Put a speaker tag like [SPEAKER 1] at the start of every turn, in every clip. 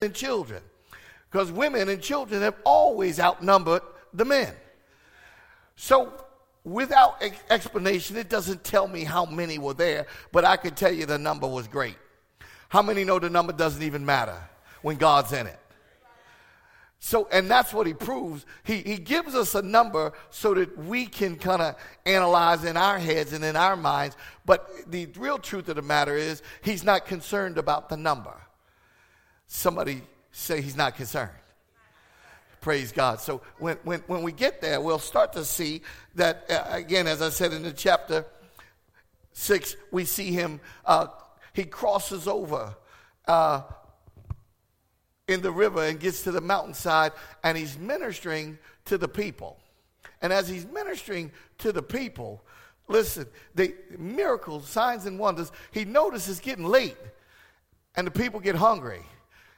[SPEAKER 1] and children. Because women and children have always outnumbered the men. So, without explanation, it doesn't tell me how many were there, but I can tell you the number was great. How many know the number doesn't even matter when God's in it? So, and that's what he proves. He, he gives us a number so that we can kind of analyze in our heads and in our minds. But the real truth of the matter is, he's not concerned about the number. Somebody say he's not concerned. Praise God. So when, when, when we get there, we'll start to see that, uh, again, as I said in the chapter six, we see him, uh, he crosses over uh, in the river and gets to the mountainside and he's ministering to the people. And as he's ministering to the people, listen, the miracles, signs, and wonders, he notices getting late and the people get hungry.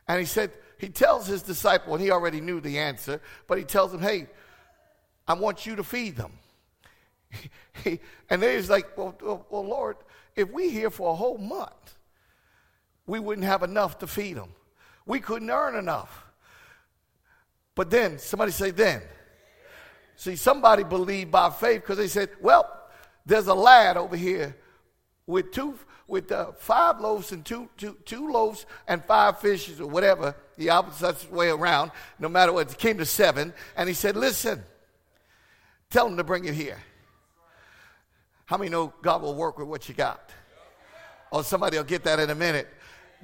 [SPEAKER 1] And he said, he tells his disciple, and he already knew the answer, but he tells him, hey, I want you to feed them. and they're like, well, well, well, Lord, if we here for a whole month, we wouldn't have enough to feed them. We couldn't earn enough. But then, somebody say, then. See, somebody believed by faith because they said, well, there's a lad over here with two with uh, five loaves and two, two, two loaves and five fishes or whatever, the opposite way around, no matter what, it came to seven. And he said, Listen, tell them to bring it here. How many know God will work with what you got? Oh, somebody will get that in a minute.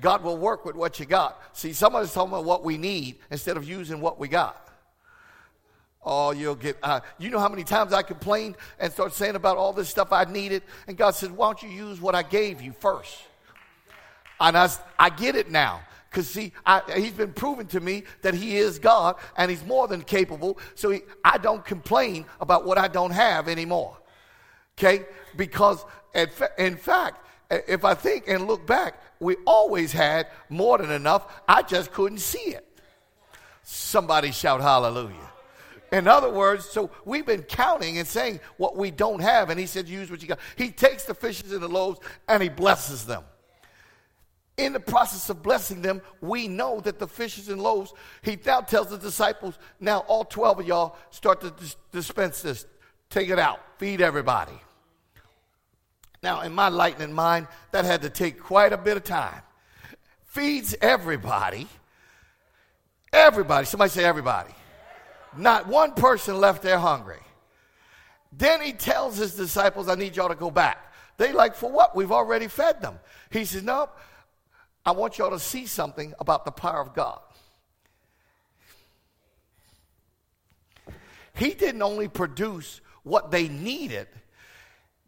[SPEAKER 1] God will work with what you got. See, somebody's talking about what we need instead of using what we got. Oh, you'll get, uh, you know how many times I complained and started saying about all this stuff I needed? And God said, why don't you use what I gave you first? And I, I get it now. Because, see, I, he's been proven to me that he is God and he's more than capable. So he, I don't complain about what I don't have anymore. Okay? Because, in fact, if I think and look back, we always had more than enough. I just couldn't see it. Somebody shout hallelujah. In other words, so we've been counting and saying what we don't have, and he said, use what you got. He takes the fishes and the loaves and he blesses them. In the process of blessing them, we know that the fishes and loaves, he now tells the disciples, now all 12 of y'all start to dis- dispense this. Take it out, feed everybody. Now, in my lightning mind, that had to take quite a bit of time. Feeds everybody. Everybody. Somebody say everybody. Not one person left there hungry. Then he tells his disciples, I need y'all to go back. They like, for what? We've already fed them. He says, No, I want y'all to see something about the power of God. He didn't only produce what they needed,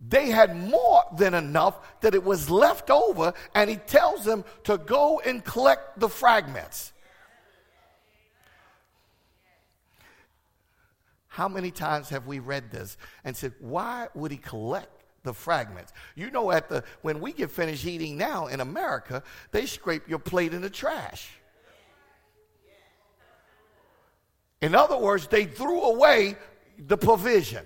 [SPEAKER 1] they had more than enough that it was left over, and he tells them to go and collect the fragments. How many times have we read this and said, why would he collect the fragments? You know, at the when we get finished eating now in America, they scrape your plate in the trash. In other words, they threw away the provision.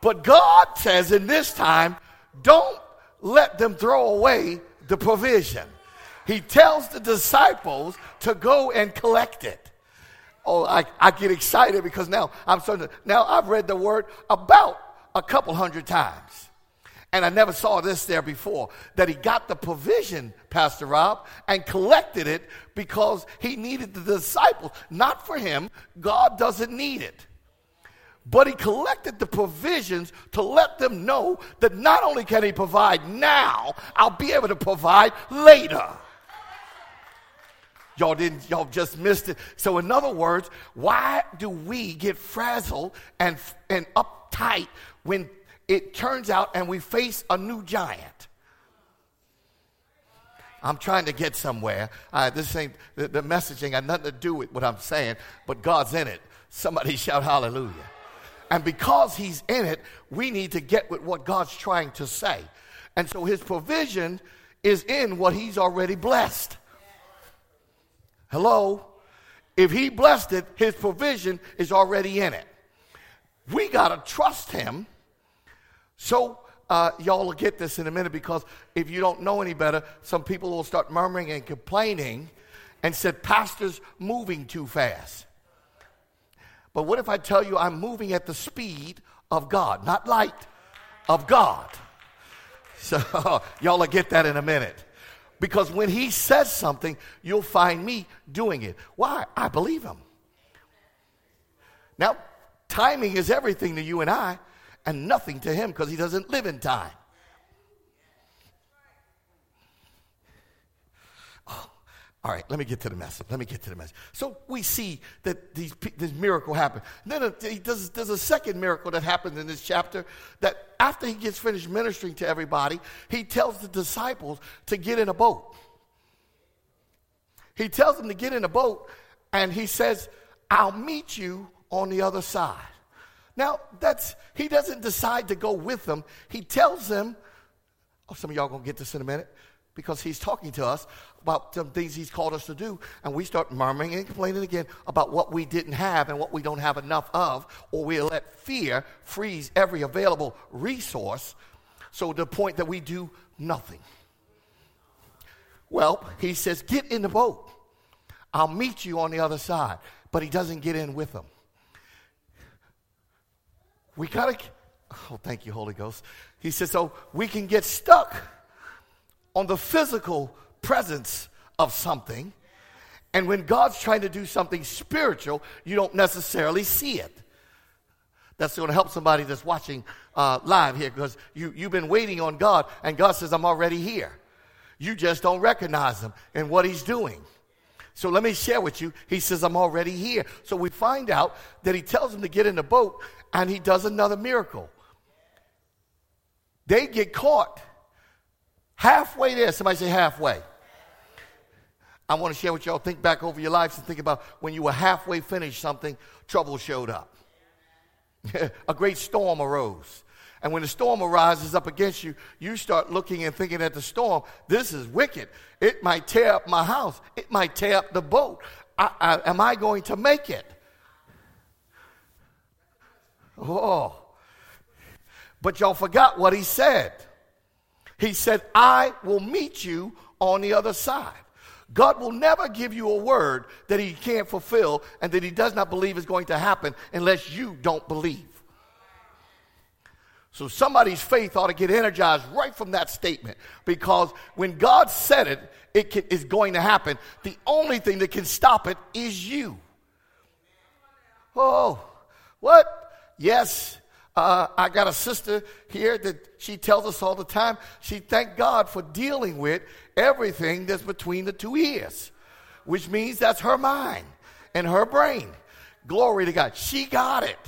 [SPEAKER 1] But God says in this time, don't let them throw away the provision. He tells the disciples to go and collect it. Oh, I, I get excited because now I'm starting to, now I've read the word about a couple hundred times. And I never saw this there before that he got the provision, Pastor Rob, and collected it because he needed the disciples. Not for him, God doesn't need it. But he collected the provisions to let them know that not only can he provide now, I'll be able to provide later. Y'all didn't, y'all just missed it. So, in other words, why do we get frazzled and, and uptight when it turns out and we face a new giant? I'm trying to get somewhere. This ain't the, the message ain't got nothing to do with what I'm saying, but God's in it. Somebody shout hallelujah. And because He's in it, we need to get with what God's trying to say. And so His provision is in what He's already blessed. Hello? If he blessed it, his provision is already in it. We got to trust him. So, uh, y'all will get this in a minute because if you don't know any better, some people will start murmuring and complaining and said, Pastor's moving too fast. But what if I tell you I'm moving at the speed of God? Not light, of God. So y'all will get that in a minute. Because when he says something, you'll find me doing it. Why? I believe him. Now, timing is everything to you and I, and nothing to him because he doesn't live in time. All right, let me get to the message. Let me get to the message. So we see that these, this miracle happened. then does, there's a second miracle that happens in this chapter that after he gets finished ministering to everybody, he tells the disciples to get in a boat. He tells them to get in a boat and he says, I'll meet you on the other side. Now, that's, he doesn't decide to go with them. He tells them, oh, some of y'all gonna get this in a minute because he's talking to us about some things he's called us to do, and we start murmuring and complaining again about what we didn't have and what we don't have enough of, or we let fear freeze every available resource, so to the point that we do nothing. Well, he says, Get in the boat. I'll meet you on the other side. But he doesn't get in with them. We gotta, oh, thank you, Holy Ghost. He says, So we can get stuck on the physical presence of something. And when God's trying to do something spiritual, you don't necessarily see it. That's going to help somebody that's watching uh, live here because you, you've been waiting on God, and God says, I'm already here. You just don't recognize Him and what He's doing. So let me share with you. He says, I'm already here. So we find out that He tells them to get in the boat, and He does another miracle. They get caught halfway there. Somebody say halfway. I want to share with y'all. Think back over your lives and think about when you were halfway finished something, trouble showed up. a great storm arose. And when the storm arises up against you, you start looking and thinking at the storm, this is wicked. It might tear up my house, it might tear up the boat. I, I, am I going to make it? Oh. But y'all forgot what he said. He said, I will meet you on the other side. God will never give you a word that he can't fulfill and that he does not believe is going to happen unless you don't believe. So somebody's faith ought to get energized right from that statement because when God said it, it can, is going to happen. The only thing that can stop it is you. Oh, what? Yes, uh, I got a sister here that she tells us all the time. She thank God for dealing with everything that's between the two ears, which means that's her mind and her brain. Glory to God. She got it.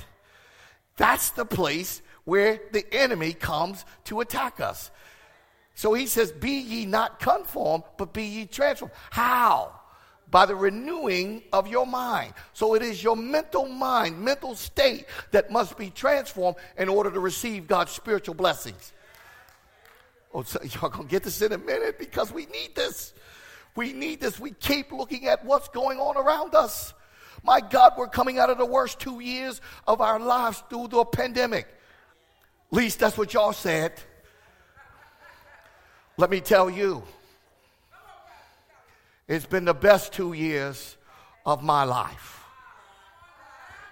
[SPEAKER 1] That's the place where the enemy comes to attack us. So he says, Be ye not conformed, but be ye transformed. How? by the renewing of your mind. So it is your mental mind, mental state that must be transformed in order to receive God's spiritual blessings. Oh, so y'all gonna get this in a minute because we need this. We need this. We keep looking at what's going on around us. My God, we're coming out of the worst two years of our lives through the pandemic. At least that's what y'all said. Let me tell you, it's been the best two years of my life.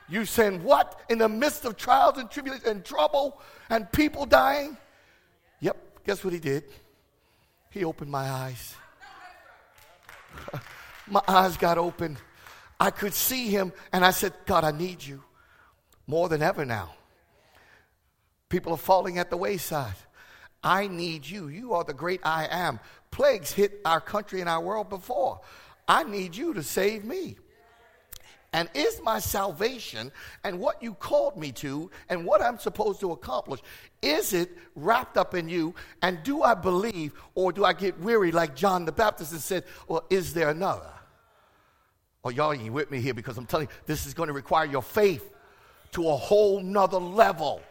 [SPEAKER 1] You saying what? In the midst of trials and tribulations and trouble and people dying? Guess what he did? He opened my eyes. my eyes got open. I could see him and I said, God, I need you more than ever now. People are falling at the wayside. I need you. You are the great I am plagues hit our country and our world before. I need you to save me. And is my salvation and what you called me to and what I'm supposed to accomplish, is it wrapped up in you? And do I believe or do I get weary like John the Baptist and said, Well, is there another? Oh, y'all ain't with me here because I'm telling you, this is going to require your faith to a whole nother level.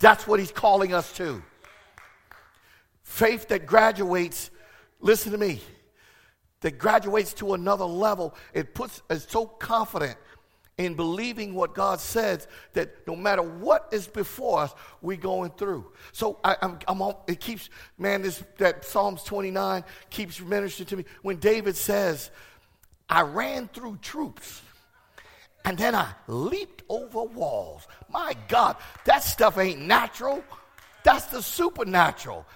[SPEAKER 1] That's what he's calling us to. Faith that graduates listen to me, that graduates to another level. It puts us so confident in believing what God says that no matter what is before us, we're going through. So I, am I'm, I'm on, it keeps, man, this, that Psalms 29 keeps ministering to me. When David says, I ran through troops. And then I leaped over walls. My God, that stuff ain't natural. That's the supernatural.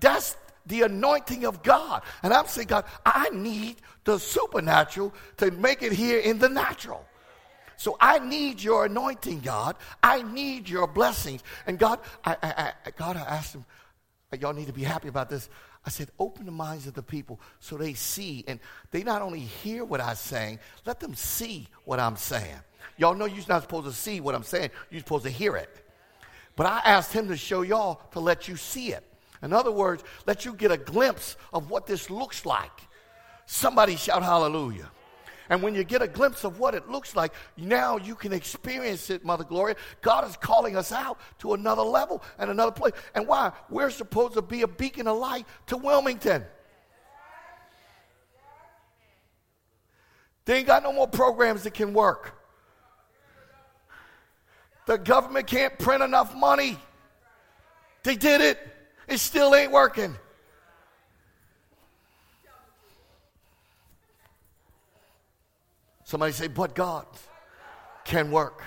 [SPEAKER 1] That's the anointing of God. And I'm saying, God, I need the supernatural to make it here in the natural. So I need your anointing, God. I need your blessings. And God, I, I, I, God, I asked him, y'all need to be happy about this. I said, open the minds of the people so they see and they not only hear what I'm saying, let them see what I'm saying. Y'all know you're not supposed to see what I'm saying, you're supposed to hear it. But I asked him to show y'all to let you see it. In other words, let you get a glimpse of what this looks like. Somebody shout hallelujah. And when you get a glimpse of what it looks like, now you can experience it, Mother Gloria. God is calling us out to another level and another place. And why? We're supposed to be a beacon of light to Wilmington. They ain't got no more programs that can work. The government can't print enough money. They did it. It still ain't working. Somebody say, but God can work.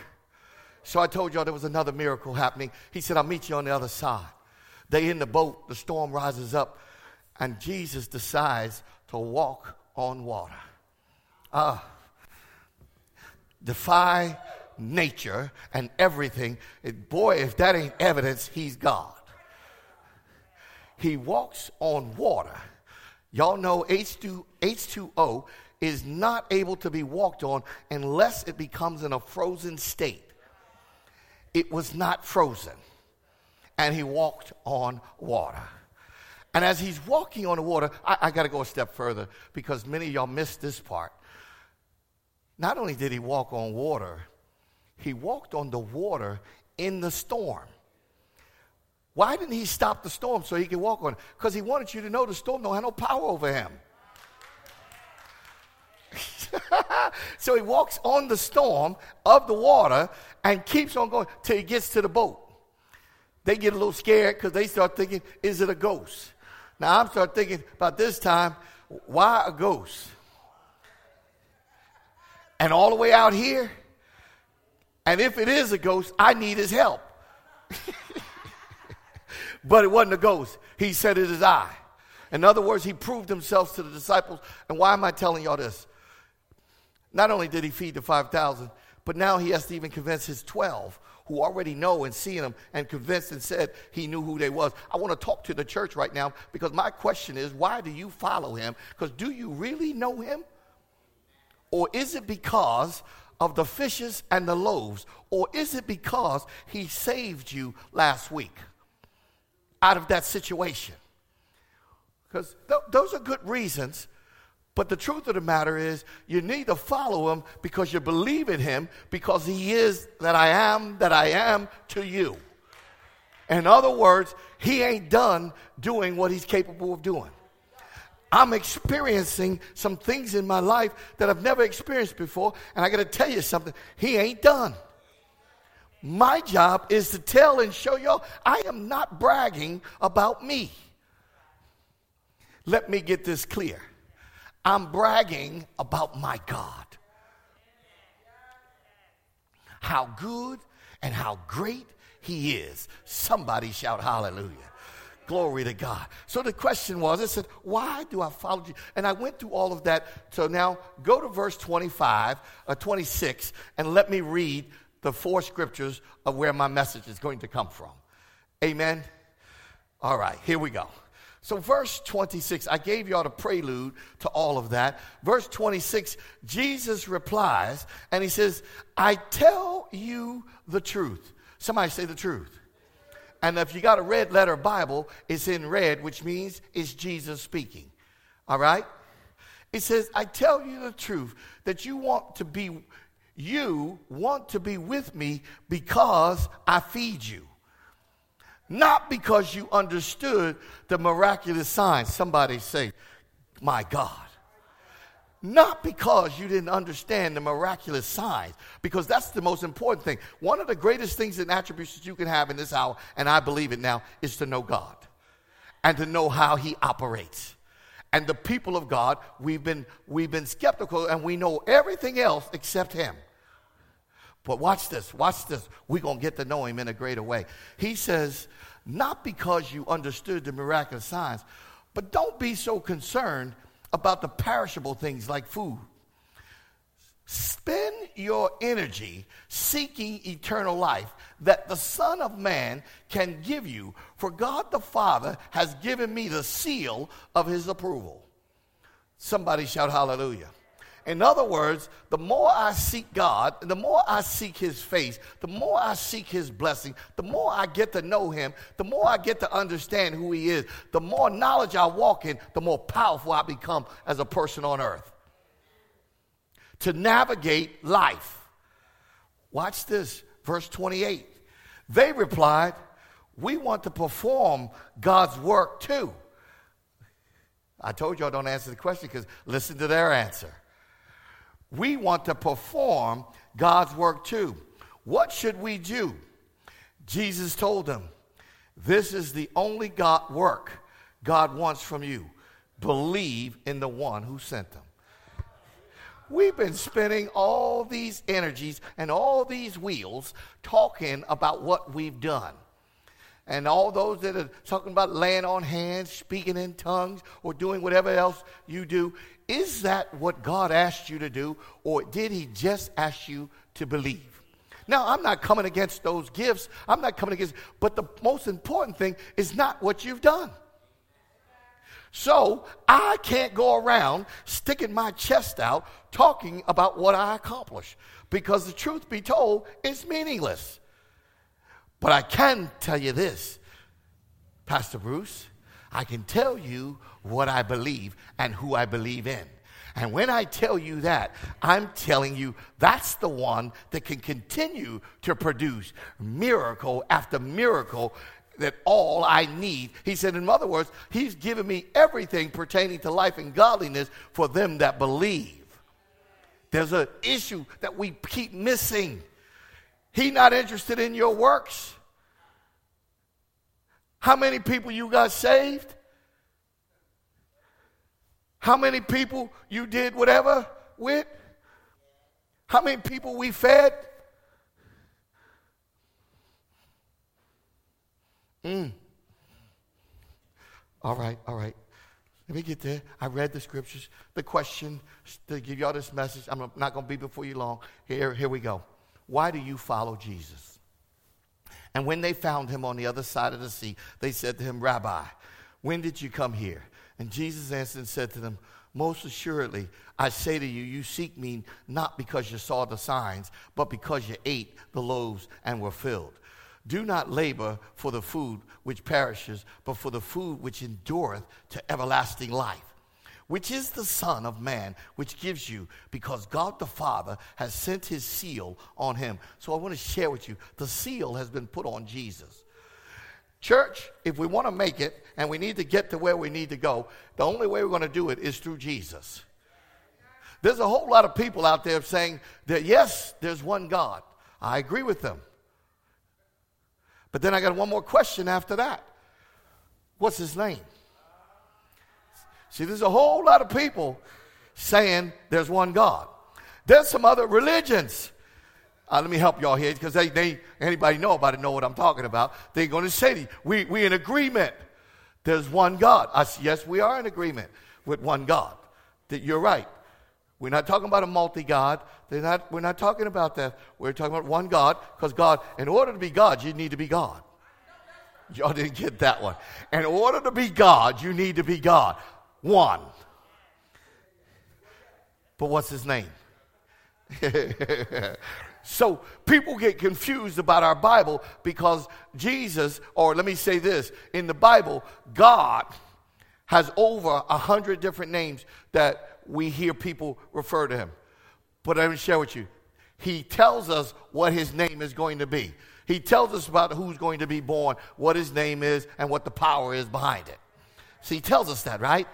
[SPEAKER 1] So I told y'all there was another miracle happening. He said, I'll meet you on the other side. They in the boat, the storm rises up, and Jesus decides to walk on water. Ah, defy nature and everything. Boy, if that ain't evidence, he's God. He walks on water. Y'all know H2, H2O is not able to be walked on unless it becomes in a frozen state. It was not frozen. And he walked on water. And as he's walking on the water, I, I got to go a step further because many of y'all missed this part. Not only did he walk on water, he walked on the water in the storm. Why didn't he stop the storm so he could walk on it? Because he wanted you to know the storm don't have no power over him. so he walks on the storm of the water and keeps on going till he gets to the boat. They get a little scared because they start thinking, is it a ghost? Now I'm start thinking about this time, why a ghost? And all the way out here, and if it is a ghost, I need his help. but it wasn't a ghost. He said it is I. In other words, he proved himself to the disciples. And why am I telling y'all this? Not only did he feed the 5,000, but now he has to even convince his 12 who already know and see him and convinced and said he knew who they was. I want to talk to the church right now because my question is why do you follow him? Because do you really know him? Or is it because of the fishes and the loaves? Or is it because he saved you last week out of that situation? Because th- those are good reasons but the truth of the matter is, you need to follow him because you believe in him because he is that I am, that I am to you. In other words, he ain't done doing what he's capable of doing. I'm experiencing some things in my life that I've never experienced before, and I got to tell you something. He ain't done. My job is to tell and show y'all I am not bragging about me. Let me get this clear. I'm bragging about my God. How good and how great He is. Somebody shout hallelujah. Glory to God. So the question was, I said, why do I follow you? And I went through all of that. So now go to verse 25, uh, 26, and let me read the four scriptures of where my message is going to come from. Amen. All right, here we go. So, verse 26, I gave y'all the prelude to all of that. Verse 26, Jesus replies and he says, I tell you the truth. Somebody say the truth. And if you got a red letter Bible, it's in red, which means it's Jesus speaking. All right? It says, I tell you the truth that you want to be, you want to be with me because I feed you. Not because you understood the miraculous signs. Somebody say, My God. Not because you didn't understand the miraculous signs, because that's the most important thing. One of the greatest things and attributes that you can have in this hour, and I believe it now, is to know God and to know how He operates And the people of God, we've been, we've been skeptical and we know everything else except Him. But watch this, watch this. We're going to get to know Him in a greater way. He says, not because you understood the miraculous signs, but don't be so concerned about the perishable things like food. Spend your energy seeking eternal life that the Son of Man can give you, for God the Father has given me the seal of his approval. Somebody shout hallelujah. In other words, the more I seek God, the more I seek His face, the more I seek His blessing, the more I get to know Him, the more I get to understand who He is, the more knowledge I walk in, the more powerful I become as a person on earth. To navigate life. Watch this, verse 28. They replied, We want to perform God's work too. I told y'all don't answer the question because listen to their answer. We want to perform God's work too. What should we do? Jesus told them, This is the only God work God wants from you. Believe in the one who sent them. We've been spending all these energies and all these wheels talking about what we've done. And all those that are talking about laying on hands, speaking in tongues, or doing whatever else you do, is that what God asked you to do, or did He just ask you to believe? Now, I'm not coming against those gifts. I'm not coming against, but the most important thing is not what you've done. So I can't go around sticking my chest out talking about what I accomplished because the truth be told, it's meaningless. But I can tell you this, Pastor Bruce, I can tell you what I believe and who I believe in. And when I tell you that, I'm telling you that's the one that can continue to produce miracle after miracle that all I need. He said, in other words, He's given me everything pertaining to life and godliness for them that believe. There's an issue that we keep missing. He's not interested in your works. How many people you got saved? How many people you did whatever with? How many people we fed? Mm. All right, all right. Let me get there. I read the scriptures. The question to give y'all this message, I'm not going to be before you long. Here, here we go. Why do you follow Jesus? And when they found him on the other side of the sea, they said to him, Rabbi, when did you come here? And Jesus answered and said to them, Most assuredly, I say to you, you seek me not because you saw the signs, but because you ate the loaves and were filled. Do not labor for the food which perishes, but for the food which endureth to everlasting life, which is the Son of Man, which gives you, because God the Father has sent his seal on him. So I want to share with you the seal has been put on Jesus. Church, if we want to make it and we need to get to where we need to go, the only way we're going to do it is through Jesus. There's a whole lot of people out there saying that, yes, there's one God. I agree with them. But then I got one more question after that. What's his name? See, there's a whole lot of people saying there's one God. There's some other religions. Uh, let me help y'all here because they, they, anybody know about it know what I'm talking about. They're going to say to you, we, we in agreement. There's one God. I, say, yes, we are in agreement with one God. That you're right. We're not talking about a multi God. Not, we're not talking about that. We're talking about one God because God, in order to be God, you need to be God. Y'all didn't get that one. In order to be God, you need to be God. One. But what's his name? so people get confused about our Bible because Jesus, or let me say this, in the Bible, God has over a hundred different names that we hear people refer to him. But let me share with you. He tells us what his name is going to be. He tells us about who's going to be born, what his name is, and what the power is behind it. So he tells us that, right?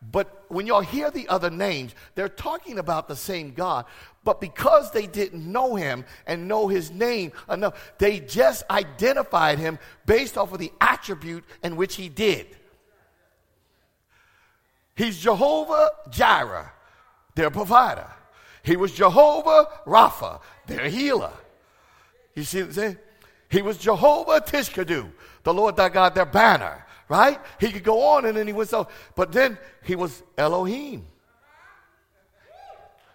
[SPEAKER 1] But when y'all hear the other names, they're talking about the same God. But because they didn't know him and know his name enough, they just identified him based off of the attribute in which he did. He's Jehovah Jireh, their provider. He was Jehovah Rapha, their healer. You see what I'm saying? He was Jehovah Tsidkenu, the Lord thy God, their banner, right? He could go on and then he went so, but then he was Elohim.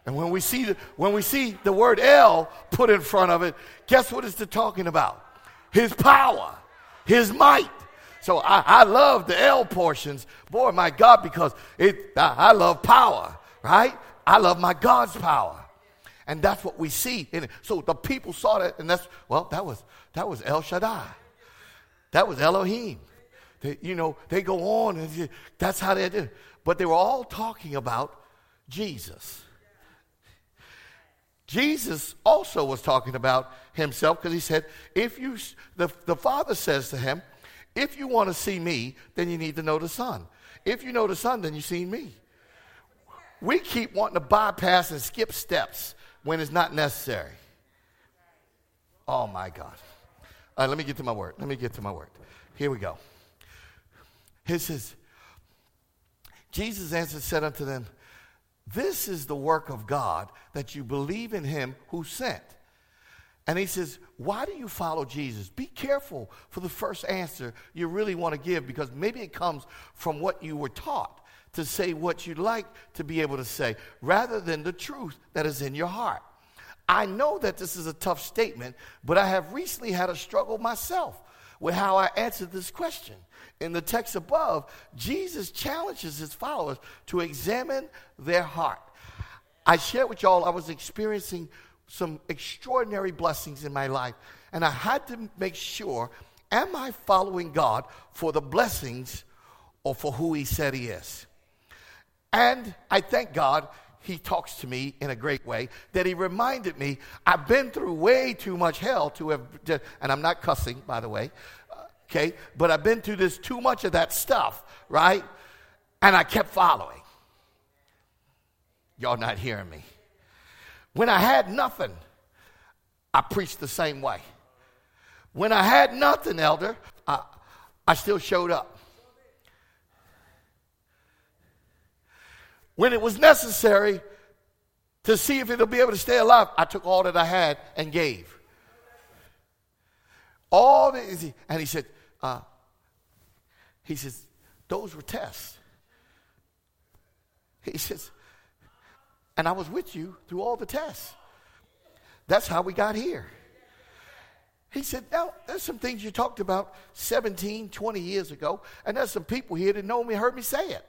[SPEAKER 1] And when we see the, when we see the word El put in front of it, guess what it's talking about? His power, his might. So I, I love the L portions, boy, my God, because it I, I love power, right? I love my God's power. And that's what we see in it. So the people saw that, and that's well, that was that was El Shaddai. That was Elohim. They, you know, they go on and that's how they did. But they were all talking about Jesus. Jesus also was talking about himself because he said, if you, the, the Father says to him, if you want to see me, then you need to know the Son. If you know the Son, then you see me. We keep wanting to bypass and skip steps when it's not necessary. Oh my God. All right, let me get to my word. Let me get to my word. Here we go. He says, Jesus answered, said unto them, this is the work of God that you believe in him who sent. And he says, Why do you follow Jesus? Be careful for the first answer you really want to give because maybe it comes from what you were taught to say what you'd like to be able to say rather than the truth that is in your heart. I know that this is a tough statement, but I have recently had a struggle myself with how I answered this question in the text above, Jesus challenges his followers to examine their heart. I shared with y'all I was experiencing some extraordinary blessings in my life, and I had to make sure am I following God for the blessings or for who He said He is? And I thank God he talks to me in a great way that he reminded me I've been through way too much hell to have, and I'm not cussing, by the way, okay? But I've been through this too much of that stuff, right? And I kept following. Y'all not hearing me. When I had nothing, I preached the same way. When I had nothing, elder, I, I still showed up. When it was necessary to see if it'll be able to stay alive, I took all that I had and gave. All the, and he said, uh, he says, those were tests. He says, and I was with you through all the tests. That's how we got here. He said, now, there's some things you talked about 17, 20 years ago, and there's some people here that know me, heard me say it.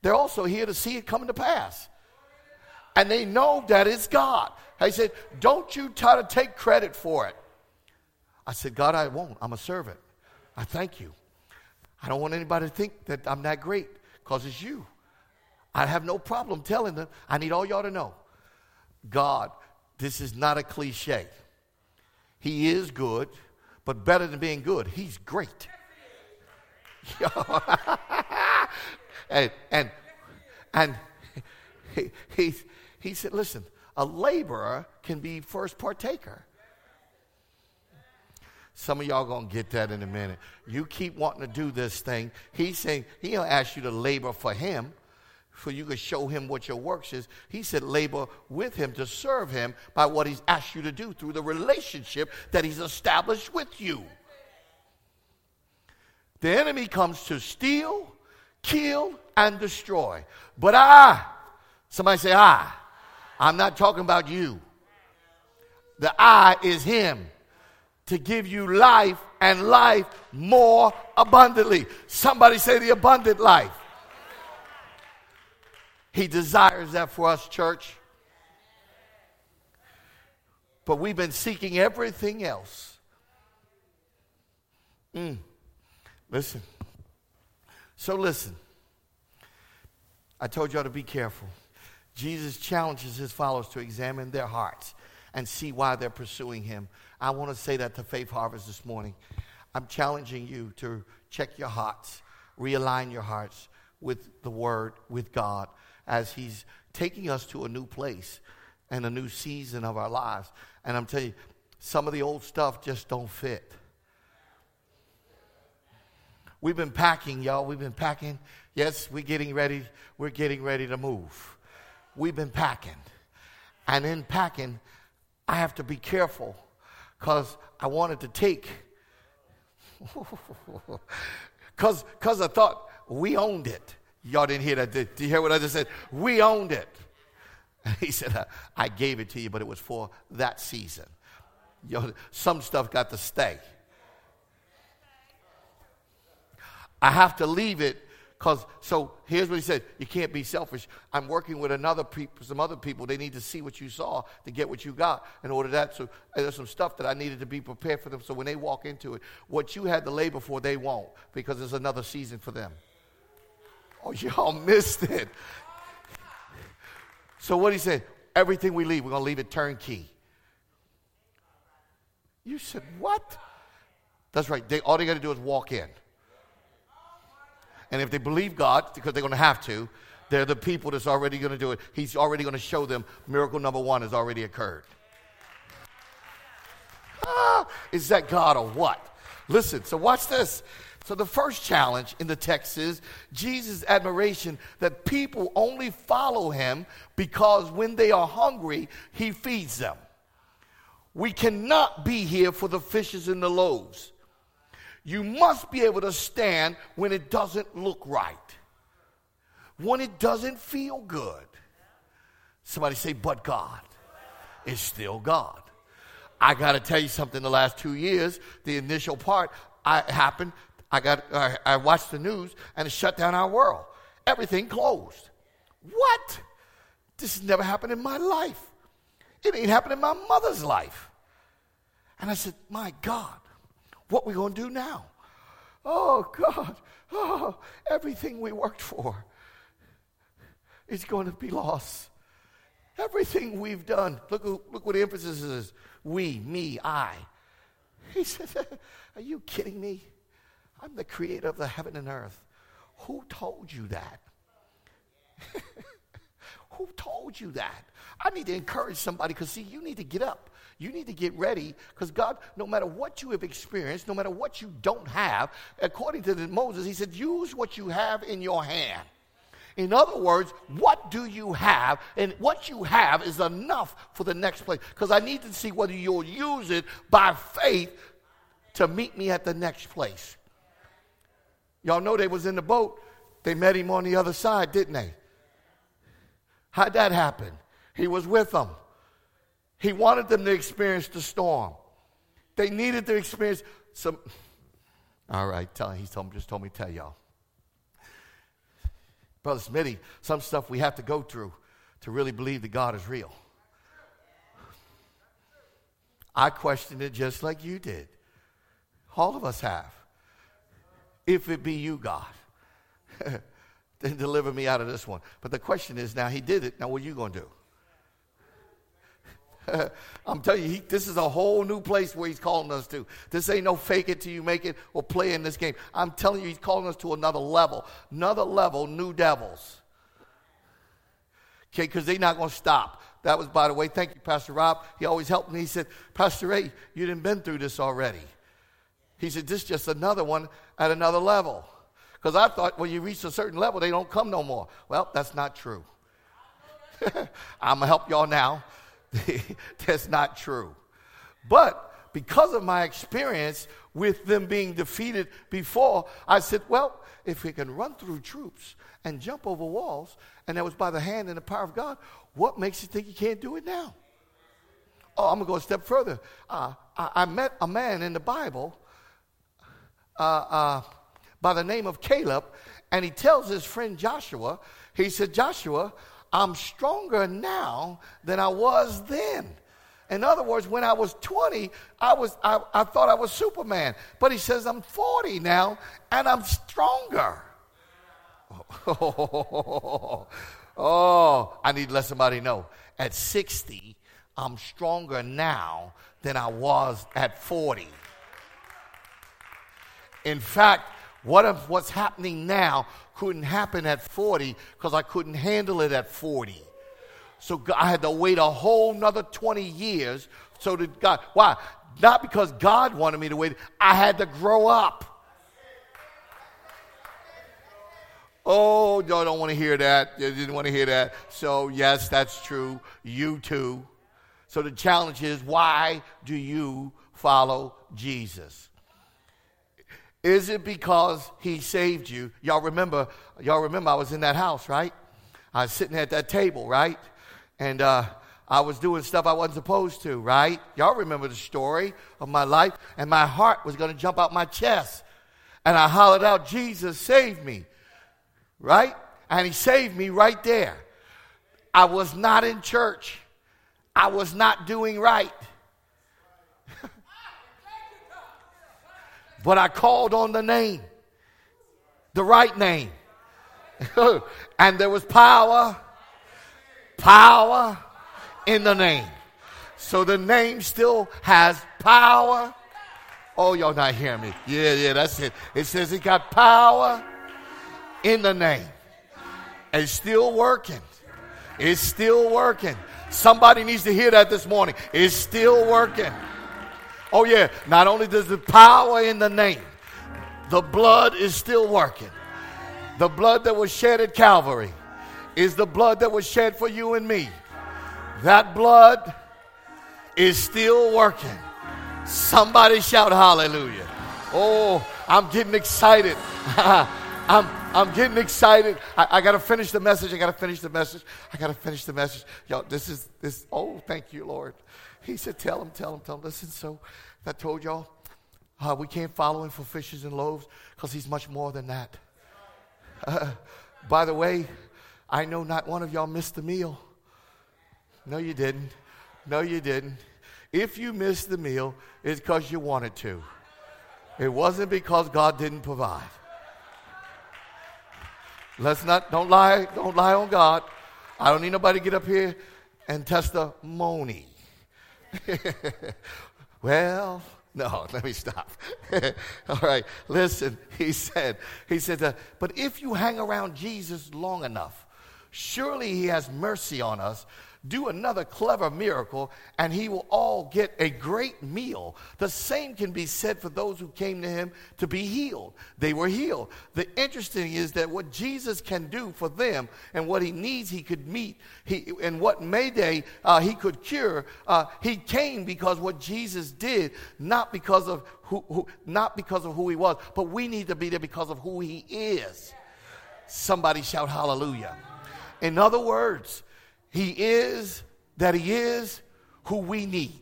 [SPEAKER 1] They're also here to see it come to pass. And they know that it's God. He said, don't you try to take credit for it. I said, God, I won't. I'm a servant. I thank you. I don't want anybody to think that I'm that great because it's you. I have no problem telling them. I need all y'all to know God, this is not a cliche. He is good, but better than being good, He's great. and and, and he, he, he said, listen, a laborer can be first partaker. Some of y'all gonna get that in a minute. You keep wanting to do this thing. He's saying he'll ask you to labor for him, for you to show him what your works is. He said labor with him to serve him by what he's asked you to do through the relationship that he's established with you. The enemy comes to steal, kill, and destroy. But I, somebody say I. I'm not talking about you. The I is him to give you life and life more abundantly. Somebody say the abundant life. He desires that for us, church. But we've been seeking everything else. Mm. Listen. So listen. I told y'all to be careful. Jesus challenges his followers to examine their hearts and see why they're pursuing him. I want to say that to Faith Harvest this morning. I'm challenging you to check your hearts, realign your hearts with the Word, with God, as He's taking us to a new place and a new season of our lives. And I'm telling you, some of the old stuff just don't fit. We've been packing, y'all. We've been packing. Yes, we're getting ready. We're getting ready to move. We've been packing. And in packing, I have to be careful because I wanted to take. Because cause I thought we owned it. Y'all didn't hear that. Did you hear what I just said? We owned it. He said, I gave it to you, but it was for that season. Yo, some stuff got to stay. I have to leave it because, so here's what he said you can't be selfish. I'm working with another people, some other people. They need to see what you saw to get what you got in order that. So there's some stuff that I needed to be prepared for them. So when they walk into it, what you had to labor for, they won't because there's another season for them. Oh, y'all missed it. So what he said, everything we leave, we're going to leave it turnkey. You said, what? That's right. They, all they got to do is walk in. And if they believe God, because they're going to have to, they're the people that's already going to do it. He's already going to show them miracle number one has already occurred. Ah, is that God or what? Listen, so watch this. So the first challenge in the text is Jesus' admiration that people only follow him because when they are hungry, he feeds them. We cannot be here for the fishes and the loaves. You must be able to stand when it doesn't look right, when it doesn't feel good. Somebody say, but God is still God. I got to tell you something. The last two years, the initial part I happened. I got. I, I watched the news and it shut down our world. Everything closed. What? This has never happened in my life. It ain't happened in my mother's life. And I said, My God, what we going to do now? Oh, God. Oh, everything we worked for is going to be lost. Everything we've done. Look, look what emphasis is. We, me, I. He said, Are you kidding me? I'm the creator of the heaven and earth. Who told you that? Who told you that? I need to encourage somebody because, see, you need to get up. You need to get ready because God, no matter what you have experienced, no matter what you don't have, according to Moses, he said, use what you have in your hand. In other words, what do you have? And what you have is enough for the next place. Because I need to see whether you'll use it by faith to meet me at the next place. Y'all know they was in the boat. They met him on the other side, didn't they? How'd that happen? He was with them. He wanted them to experience the storm. They needed to experience some. All right, tell, he told, just told me to tell y'all. Brother Smitty, some stuff we have to go through to really believe that God is real. I questioned it just like you did. All of us have. If it be you, God, then deliver me out of this one. But the question is now, He did it. Now, what are you going to do? I'm telling you, he, this is a whole new place where he's calling us to. This ain't no fake it till you make it or play in this game. I'm telling you, he's calling us to another level. Another level, new devils. Okay, because they're not going to stop. That was, by the way, thank you, Pastor Rob. He always helped me. He said, Pastor Ray, you didn't been through this already. He said, this is just another one at another level. Because I thought when you reach a certain level, they don't come no more. Well, that's not true. I'm going to help y'all now. That's not true. But because of my experience with them being defeated before, I said, well, if we can run through troops and jump over walls, and that was by the hand and the power of God, what makes you think you can't do it now? Oh, I'm going to go a step further. Uh, I, I, met a man in the Bible uh, uh, by the name of Caleb, and he tells his friend Joshua, he said, Joshua, I'm stronger now than I was then. In other words, when I was 20, I, was, I, I thought I was Superman. But he says, I'm 40 now and I'm stronger. Oh, I need to let somebody know. At 60, I'm stronger now than I was at 40. In fact, what if what's happening now couldn't happen at 40 because I couldn't handle it at 40? So I had to wait a whole nother 20 years so did God, why? Not because God wanted me to wait, I had to grow up. Oh, y'all don't want to hear that. You didn't want to hear that. So, yes, that's true. You too. So, the challenge is why do you follow Jesus? Is it because he saved you? Y'all remember, y'all remember I was in that house, right? I was sitting at that table, right? And uh, I was doing stuff I wasn't supposed to, right? Y'all remember the story of my life? And my heart was going to jump out my chest. And I hollered out, Jesus, save me, right? And he saved me right there. I was not in church, I was not doing right. But I called on the name, the right name. and there was power, power in the name. So the name still has power. Oh, y'all not hearing me? Yeah, yeah, that's it. It says it got power in the name. It's still working. It's still working. Somebody needs to hear that this morning. It's still working. Oh, yeah. Not only does the power in the name, the blood is still working. The blood that was shed at Calvary is the blood that was shed for you and me. That blood is still working. Somebody shout hallelujah. Oh, I'm getting excited. I'm, I'm getting excited. I, I got to finish the message. I got to finish the message. I got to finish the message. Yo, this is this. Oh, thank you, Lord. He said, Tell him, tell him, tell him. Listen, so I told y'all uh, we can't follow him for fishes and loaves because he's much more than that. Uh, by the way, I know not one of y'all missed the meal. No, you didn't. No, you didn't. If you missed the meal, it's because you wanted to. It wasn't because God didn't provide. Let's not, don't lie, don't lie on God. I don't need nobody to get up here and testimony. well, no, let me stop. All right, listen. He said, he said, uh, but if you hang around Jesus long enough, surely he has mercy on us do another clever miracle, and he will all get a great meal. The same can be said for those who came to him to be healed. They were healed. The interesting is that what Jesus can do for them and what he needs he could meet, he, and what Mayday uh, he could cure, uh, he came because what Jesus did, not because of who, who, not because of who he was, but we need to be there because of who he is. Somebody shout hallelujah. In other words, he is that He is who we need.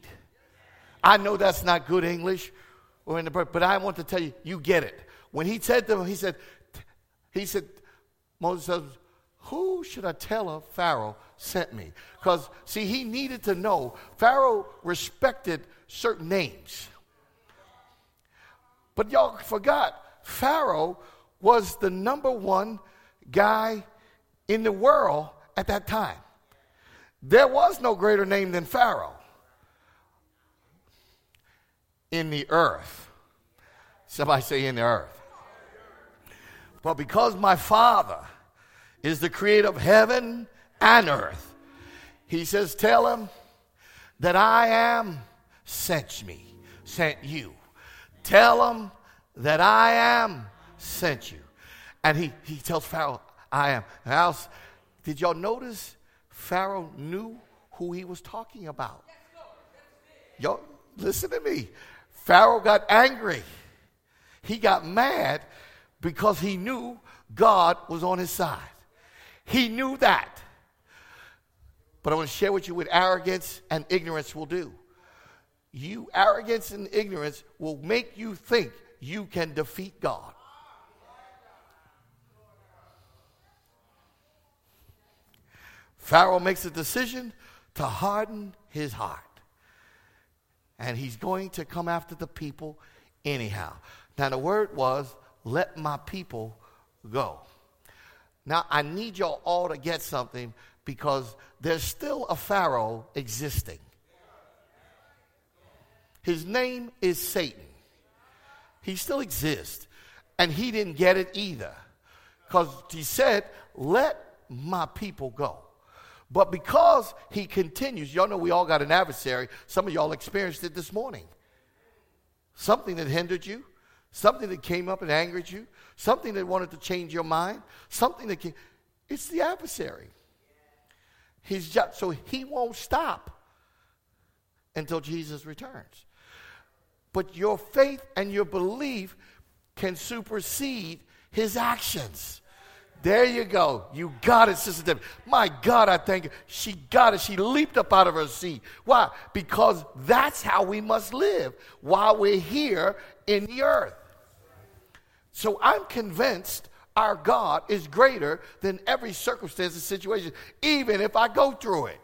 [SPEAKER 1] I know that's not good English, or in the, but I want to tell you, you get it. When He said to him, He said, He said, Moses says, Who should I tell of Pharaoh sent me? Because, see, he needed to know. Pharaoh respected certain names. But y'all forgot, Pharaoh was the number one guy in the world at that time. There was no greater name than Pharaoh in the earth. Somebody say in the earth. But because my Father is the creator of heaven and earth, he says, Tell him that I am sent me, sent you. Tell him that I am sent you. And he, he tells Pharaoh, I am. House, did y'all notice Pharaoh knew who he was talking about. Yo, listen to me. Pharaoh got angry. He got mad because he knew God was on his side. He knew that. But I want to share with you what arrogance and ignorance will do. You, arrogance and ignorance will make you think you can defeat God. Pharaoh makes a decision to harden his heart. And he's going to come after the people anyhow. Now, the word was, let my people go. Now, I need y'all all to get something because there's still a Pharaoh existing. His name is Satan. He still exists. And he didn't get it either. Because he said, let my people go. But because he continues, y'all know we all got an adversary. Some of y'all experienced it this morning. Something that hindered you, something that came up and angered you, something that wanted to change your mind, something that came. It's the adversary. He's just, so he won't stop until Jesus returns. But your faith and your belief can supersede his actions. There you go. You got it, Sister Debbie. My God, I thank you. She got it. She leaped up out of her seat. Why? Because that's how we must live while we're here in the earth. So I'm convinced our God is greater than every circumstance and situation, even if I go through it.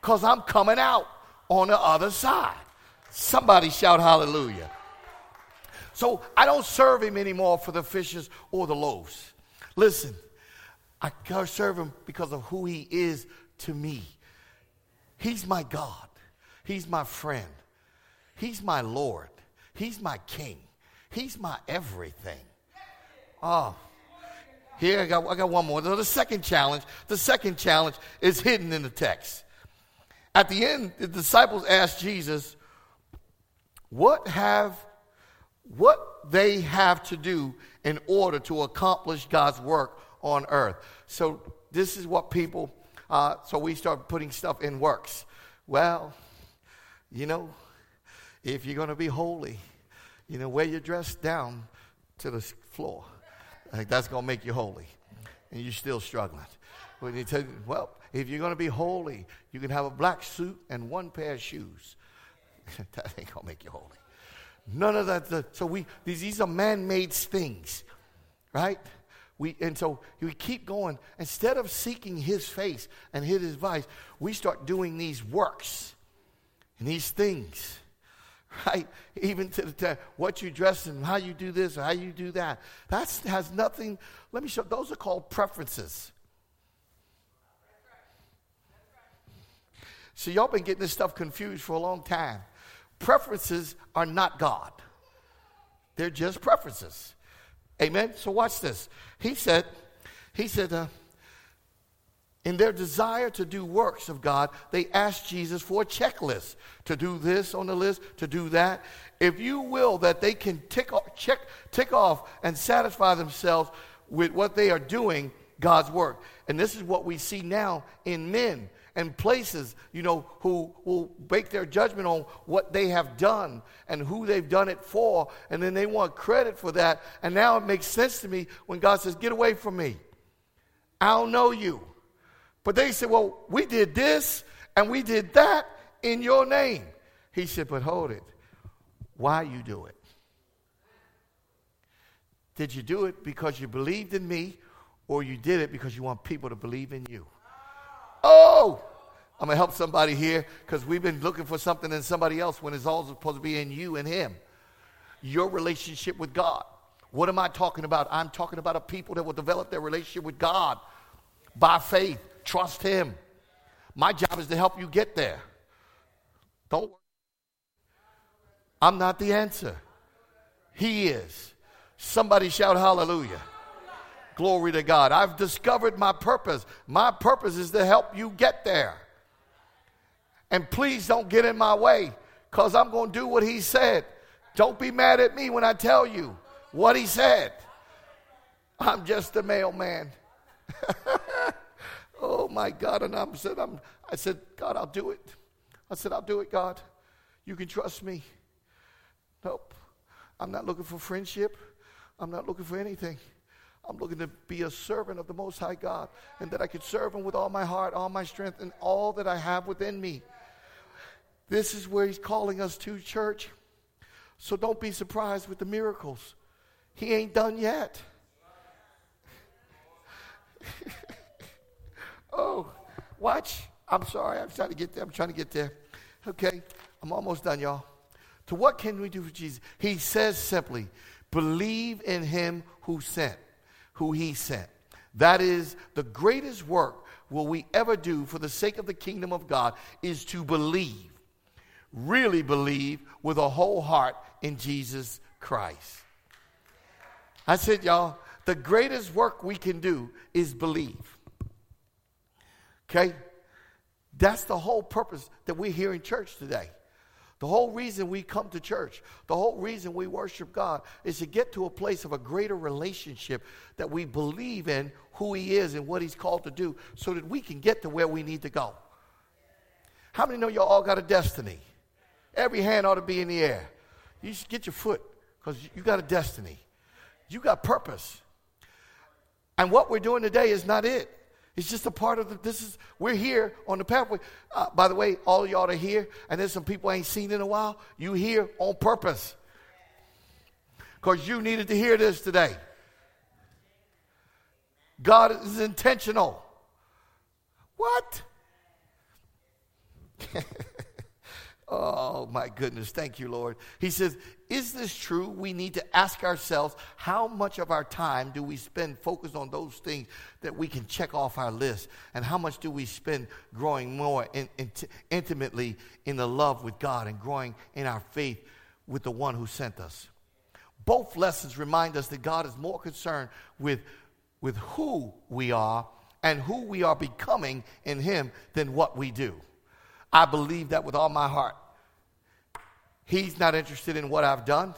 [SPEAKER 1] Because I'm coming out on the other side. Somebody shout hallelujah. So I don't serve him anymore for the fishes or the loaves. Listen, I serve him because of who he is to me. He's my God. He's my friend. He's my Lord. He's my King. He's my everything. Oh, here I got, I got one more. The second challenge, the second challenge is hidden in the text. At the end, the disciples asked Jesus, "What have what they have to do in order to accomplish God's work on earth. So, this is what people, uh, so we start putting stuff in works. Well, you know, if you're going to be holy, you know, wear your dress down to the floor. Think that's going to make you holy. And you're still struggling. When you tell well, if you're going to be holy, you can have a black suit and one pair of shoes. that ain't going to make you holy. None of that. The, so we these, these are man-made things, right? We, and so we keep going. Instead of seeking his face and his advice, we start doing these works and these things, right? Even to the to what you dress and how you do this or how you do that. That has nothing. Let me show. Those are called preferences. So y'all been getting this stuff confused for a long time preferences are not God, they're just preferences. Amen. So watch this. He said, he said, uh, in their desire to do works of God, they asked Jesus for a checklist to do this on the list, to do that. If you will, that they can tick off, check, tick off and satisfy themselves with what they are doing, God's work. And this is what we see now in men and places, you know, who will make their judgment on what they have done and who they've done it for, and then they want credit for that. And now it makes sense to me when God says, Get away from me. I don't know you. But they said, Well, we did this and we did that in your name. He said, But hold it. Why you do it? Did you do it because you believed in me, or you did it because you want people to believe in you? Oh, I'm going to help somebody here because we've been looking for something in somebody else when it's all supposed to be in you and Him. Your relationship with God. What am I talking about? I'm talking about a people that will develop their relationship with God by faith. Trust Him. My job is to help you get there. Don't I'm not the answer. He is. Somebody shout hallelujah. Glory to God. I've discovered my purpose. My purpose is to help you get there. And please don't get in my way because I'm going to do what he said. Don't be mad at me when I tell you what he said. I'm just a mailman. oh my God. And I'm said, I'm, I said, God, I'll do it. I said, I'll do it, God. You can trust me. Nope. I'm not looking for friendship. I'm not looking for anything. I'm looking to be a servant of the Most High God and that I could serve Him with all my heart, all my strength, and all that I have within me. This is where He's calling us to, church. So don't be surprised with the miracles. He ain't done yet. oh, watch. I'm sorry. I'm trying to get there. I'm trying to get there. Okay. I'm almost done, y'all. To what can we do for Jesus? He says simply, believe in him who sent who he sent. That is the greatest work will we ever do for the sake of the kingdom of God is to believe, really believe with a whole heart in Jesus Christ. I said, y'all, the greatest work we can do is believe. Okay? That's the whole purpose that we're here in church today. The whole reason we come to church, the whole reason we worship God is to get to a place of a greater relationship that we believe in who He is and what He's called to do so that we can get to where we need to go. How many know y'all all got a destiny? Every hand ought to be in the air. You should get your foot because you got a destiny. You got purpose. And what we're doing today is not it. It's just a part of the, this is, we're here on the pathway. Uh, by the way, all y'all are here, and there's some people I ain't seen in a while. You here on purpose. Because you needed to hear this today. God is intentional. What? Oh, my goodness. Thank you, Lord. He says, Is this true? We need to ask ourselves how much of our time do we spend focused on those things that we can check off our list? And how much do we spend growing more in, in, intimately in the love with God and growing in our faith with the one who sent us? Both lessons remind us that God is more concerned with, with who we are and who we are becoming in Him than what we do. I believe that with all my heart. He's not interested in what I've done,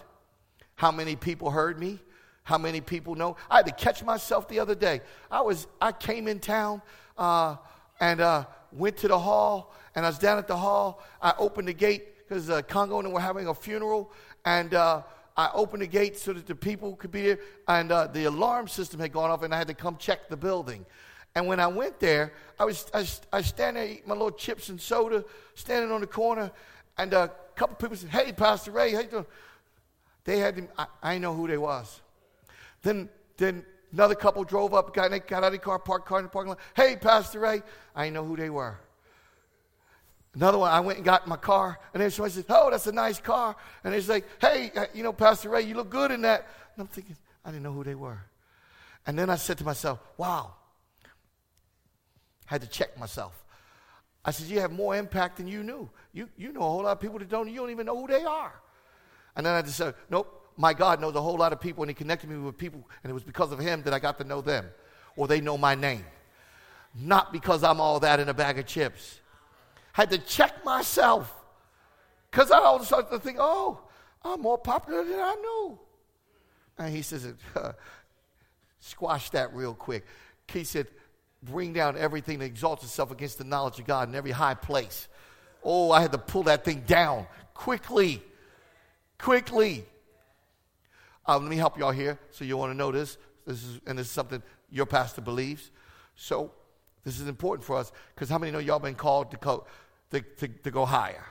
[SPEAKER 1] how many people heard me, how many people know. I had to catch myself the other day. I was I came in town uh, and uh, went to the hall, and I was down at the hall. I opened the gate because uh, Congo and I were having a funeral, and uh, I opened the gate so that the people could be there. And uh, the alarm system had gone off, and I had to come check the building. And when I went there, I was, I I standing there eating my little chips and soda, standing on the corner, and couple people said, Hey, Pastor Ray, how you doing? They had him, I, I know who they was. Then, then another couple drove up, got, got out of the car, parked car in the parking lot. Hey, Pastor Ray, I know who they were. Another one, I went and got my car, and then somebody said, Oh, that's a nice car. And they're like, Hey, uh, you know, Pastor Ray, you look good in that. And I'm thinking, I didn't know who they were. And then I said to myself, Wow, I had to check myself. I said, You have more impact than you knew. You, you know a whole lot of people that don't, you don't even know who they are. And then I just said, Nope, my God knows a whole lot of people, and He connected me with people, and it was because of Him that I got to know them, or they know my name. Not because I'm all that in a bag of chips. I had to check myself. Because I all started to think, Oh, I'm more popular than I knew. And he says, Squash that real quick. He said, bring down everything that exalts itself against the knowledge of God in every high place. Oh, I had to pull that thing down quickly. Quickly. Uh, let me help y'all here so you want to know this. This is, and this is something your pastor believes. So this is important for us because how many know y'all been called to go, to, to, to go higher?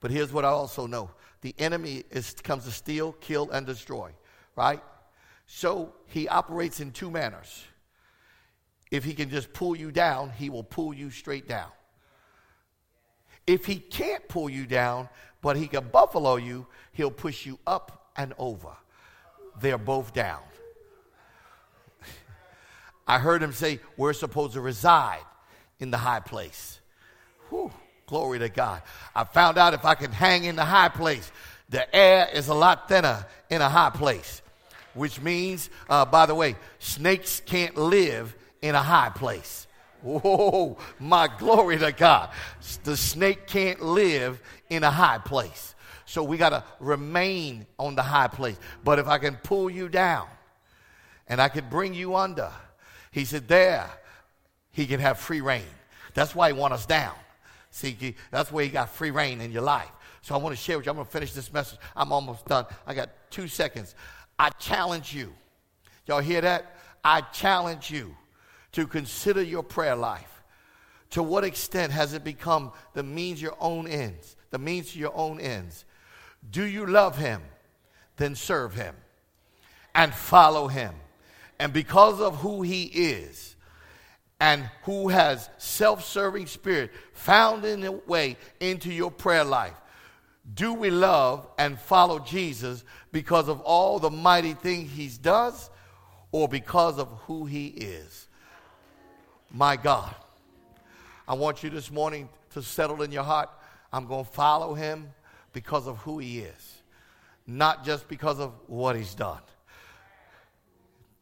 [SPEAKER 1] But here's what I also know the enemy is, comes to steal, kill, and destroy, right? So he operates in two manners. If he can just pull you down, he will pull you straight down. If he can't pull you down, but he can buffalo you, he'll push you up and over. They're both down. I heard him say, We're supposed to reside in the high place. Whew, glory to God. I found out if I can hang in the high place, the air is a lot thinner in a high place which means, uh, by the way, snakes can't live in a high place. Whoa, my glory to God. The snake can't live in a high place. So we got to remain on the high place. But if I can pull you down and I can bring you under, he said, there, he can have free reign. That's why he want us down. See, that's where he got free reign in your life. So I want to share with you. I'm going to finish this message. I'm almost done. I got two seconds. I challenge you. Y'all hear that? I challenge you to consider your prayer life. To what extent has it become the means your own ends, the means to your own ends? Do you love him? Then serve him and follow him. And because of who he is and who has self-serving spirit found in the way into your prayer life, do we love and follow Jesus because of all the mighty things he does or because of who he is? My God, I want you this morning to settle in your heart. I'm going to follow him because of who he is, not just because of what he's done.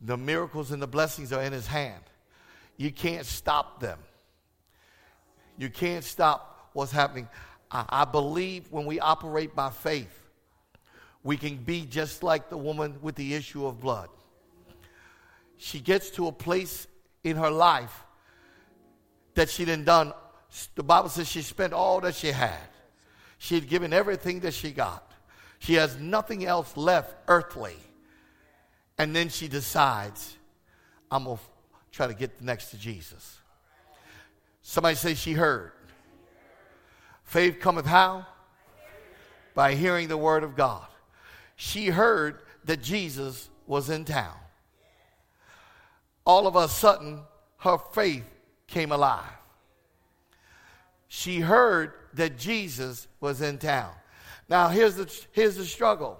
[SPEAKER 1] The miracles and the blessings are in his hand. You can't stop them. You can't stop what's happening. I, I believe when we operate by faith, we can be just like the woman with the issue of blood. She gets to a place in her life that she didn't done. The Bible says she spent all that she had. She had given everything that she got. She has nothing else left earthly. And then she decides, I'm going to try to get next to Jesus. Somebody say she heard. Faith cometh how? By hearing the word of God. She heard that Jesus was in town. All of a sudden, her faith came alive. She heard that Jesus was in town. Now, here's the, here's the struggle.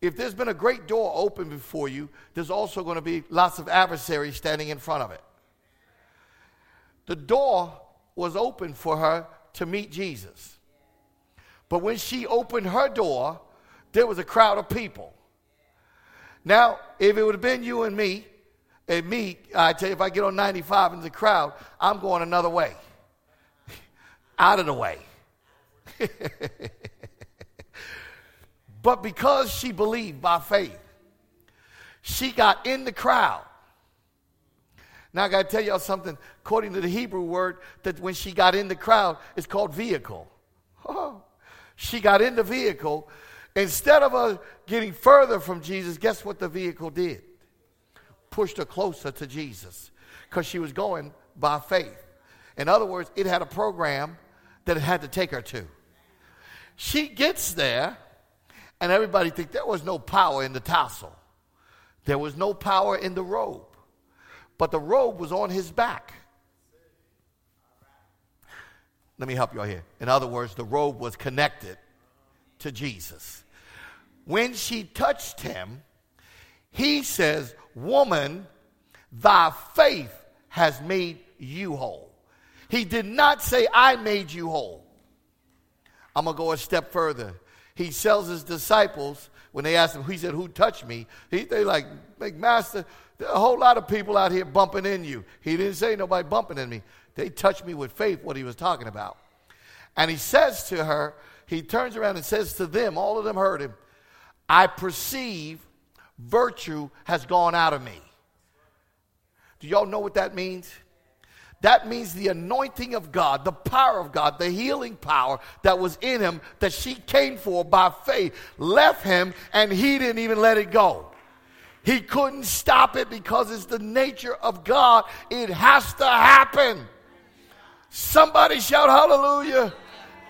[SPEAKER 1] If there's been a great door open before you, there's also going to be lots of adversaries standing in front of it. The door was open for her to meet Jesus. But when she opened her door, there was a crowd of people. Now, if it would have been you and me, and me, I tell you, if I get on 95 in the crowd, I'm going another way. Out of the way. but because she believed by faith, she got in the crowd. Now I got to tell y'all something. According to the Hebrew word, that when she got in the crowd, it's called vehicle. Oh, she got in the vehicle. Instead of her getting further from Jesus, guess what the vehicle did? Pushed her closer to Jesus because she was going by faith. In other words, it had a program that it had to take her to. She gets there, and everybody think there was no power in the tassel. There was no power in the robe but the robe was on his back. Let me help you out here. In other words, the robe was connected to Jesus. When she touched him, he says, Woman, thy faith has made you whole. He did not say, I made you whole. I'm going to go a step further. He tells his disciples, when they asked him, he said, Who touched me? He, they like, like, Master, a whole lot of people out here bumping in you. He didn't say nobody bumping in me. They touched me with faith, what he was talking about. And he says to her, he turns around and says to them, all of them heard him, I perceive virtue has gone out of me. Do y'all know what that means? That means the anointing of God, the power of God, the healing power that was in him that she came for by faith left him and he didn't even let it go. He couldn't stop it because it's the nature of God. It has to happen. Somebody shout hallelujah.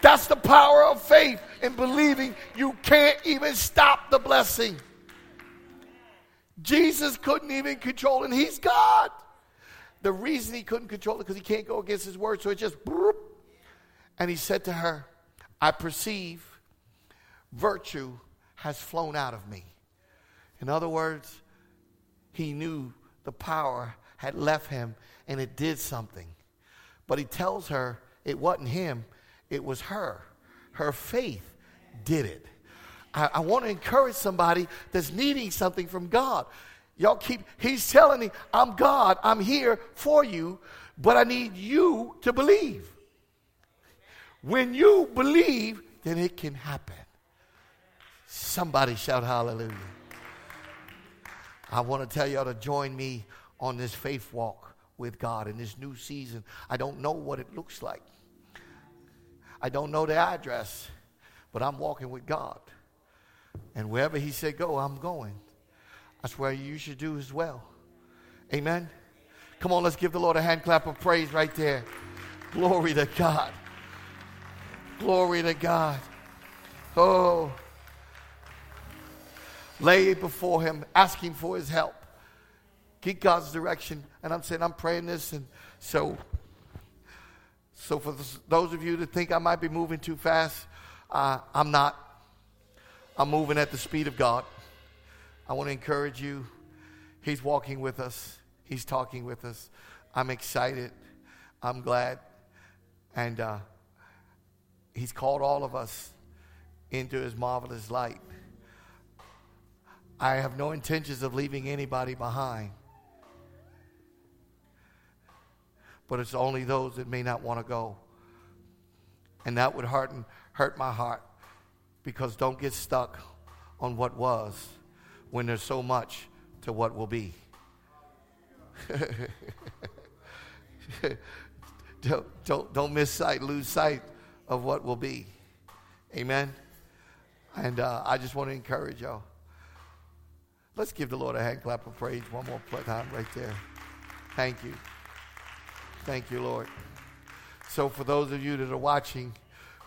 [SPEAKER 1] That's the power of faith in believing you can't even stop the blessing. Jesus couldn't even control it. He's God. The reason he couldn't control it because he can't go against his word. So it just, and he said to her, I perceive virtue has flown out of me. In other words, he knew the power had left him and it did something. But he tells her it wasn't him, it was her. Her faith did it. I, I want to encourage somebody that's needing something from God. Y'all keep, he's telling me, I'm God, I'm here for you, but I need you to believe. When you believe, then it can happen. Somebody shout hallelujah. I want to tell y'all to join me on this faith walk with God in this new season. I don't know what it looks like. I don't know the address, but I'm walking with God. And wherever He said go, I'm going. That's where you should do as well. Amen. Come on, let's give the Lord a hand clap of praise right there. Glory to God. Glory to God. Oh lay before him, asking for his help. Get God's direction. And I'm saying, I'm praying this. And so, so for those of you that think I might be moving too fast, uh, I'm not. I'm moving at the speed of God. I want to encourage you. He's walking with us, He's talking with us. I'm excited. I'm glad. And uh, He's called all of us into His marvelous light. I have no intentions of leaving anybody behind. But it's only those that may not want to go. And that would hurt, hurt my heart because don't get stuck on what was when there's so much to what will be. don't, don't, don't miss sight, lose sight of what will be. Amen. And uh, I just want to encourage y'all. Let's give the Lord a hand clap of praise one more time right there. Thank you. Thank you, Lord. So, for those of you that are watching,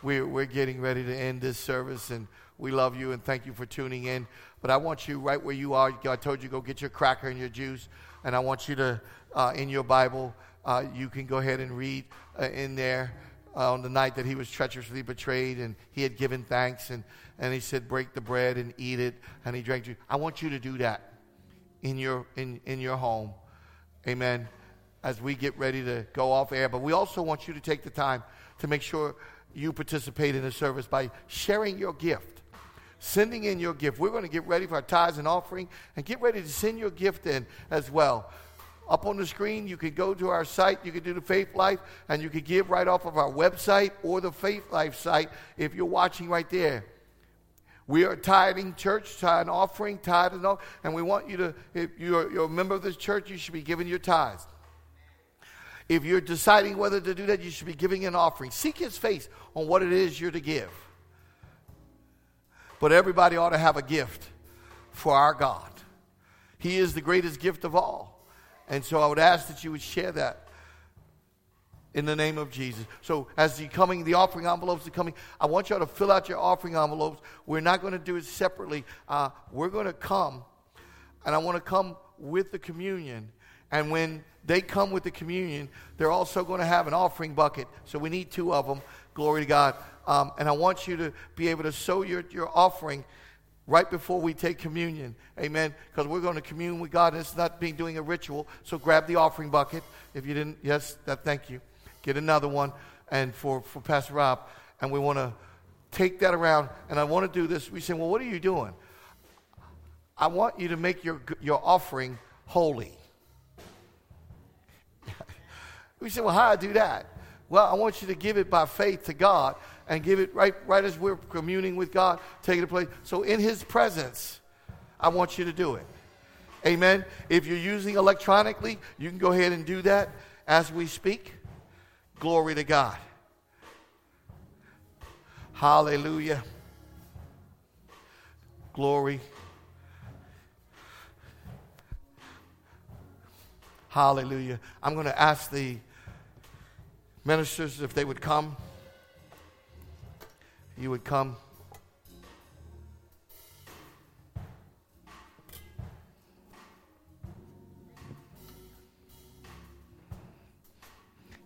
[SPEAKER 1] we're, we're getting ready to end this service, and we love you and thank you for tuning in. But I want you right where you are. I told you go get your cracker and your juice, and I want you to, uh, in your Bible, uh, you can go ahead and read uh, in there uh, on the night that he was treacherously betrayed, and he had given thanks, and, and he said, "Break the bread and eat it," and he drank. Juice. I want you to do that in your in in your home, Amen. As we get ready to go off air, but we also want you to take the time to make sure you participate in the service by sharing your gift sending in your gift. We're going to get ready for our tithes and offering and get ready to send your gift in as well. Up on the screen, you can go to our site, you can do the Faithlife, and you can give right off of our website or the Faithlife site if you're watching right there. We are tithing church, tithe offering, tithe and all, and we want you to, if you're, you're a member of this church, you should be giving your tithes. If you're deciding whether to do that, you should be giving an offering. Seek his face on what it is you're to give. But everybody ought to have a gift for our God. He is the greatest gift of all. And so I would ask that you would share that in the name of Jesus. So as the coming, the offering envelopes are coming, I want y'all to fill out your offering envelopes. We're not going to do it separately. Uh, we're going to come, and I want to come with the communion. And when they come with the communion, they're also going to have an offering bucket. So we need two of them. Glory to God. Um, and I want you to be able to sow your, your offering right before we take communion. Amen. Because we're going to commune with God and it's not being doing a ritual. So grab the offering bucket. If you didn't, yes, that, thank you. Get another one. And for, for Pastor Rob. And we want to take that around. And I want to do this. We say, well, what are you doing? I want you to make your, your offering holy. We say, well, how do I do that? Well, I want you to give it by faith to God and give it right, right as we're communing with God, take it to place. So in His presence, I want you to do it. Amen. If you're using electronically, you can go ahead and do that as we speak. Glory to God. Hallelujah. Glory. Hallelujah. I'm going to ask the ministers if they would come you would come.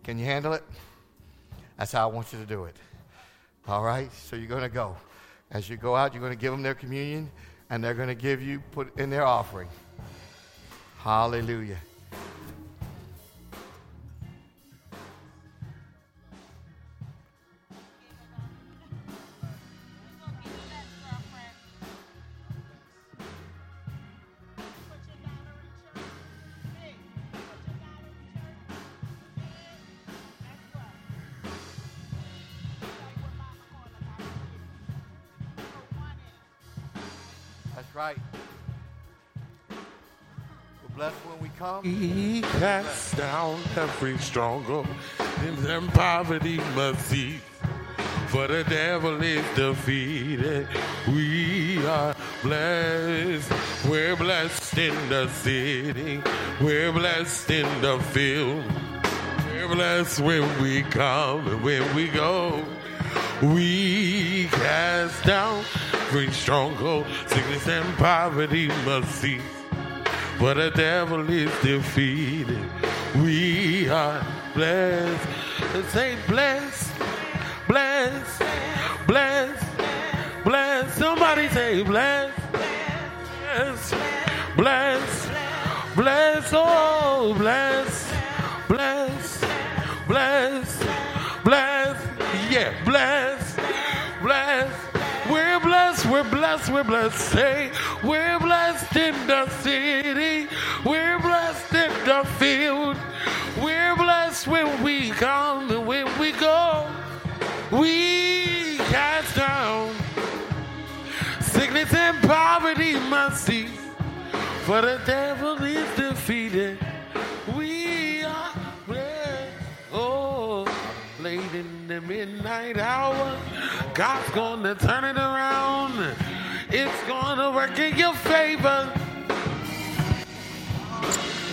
[SPEAKER 1] Can you handle it? That's how I want you to do it. All right? So you're going to go. As you go out, you're going to give them their communion, and they're going to give you, put in their offering. Hallelujah.
[SPEAKER 2] He casts down every stronghold, and then poverty must cease. For the devil is defeated. We are blessed. We're blessed in the city. We're blessed in the field. We're blessed when we come and when we go. We cast down every stronghold, sickness and poverty must cease. But the devil is defeated. We are blessed. Say blessed, blessed, blessed, blessed. Somebody say blessed, blessed, blessed, blessed. Oh, blessed, blessed, blessed, blessed. Yeah, blessed. We're blessed. We're blessed. Hey, we're blessed in the city. We're blessed in the field. We're blessed when we come and when we go. We cast down sickness and poverty must cease. For the devil is defeated. We are blessed. Oh, late the midnight hour, God's gonna turn it around. It's gonna work in your favor.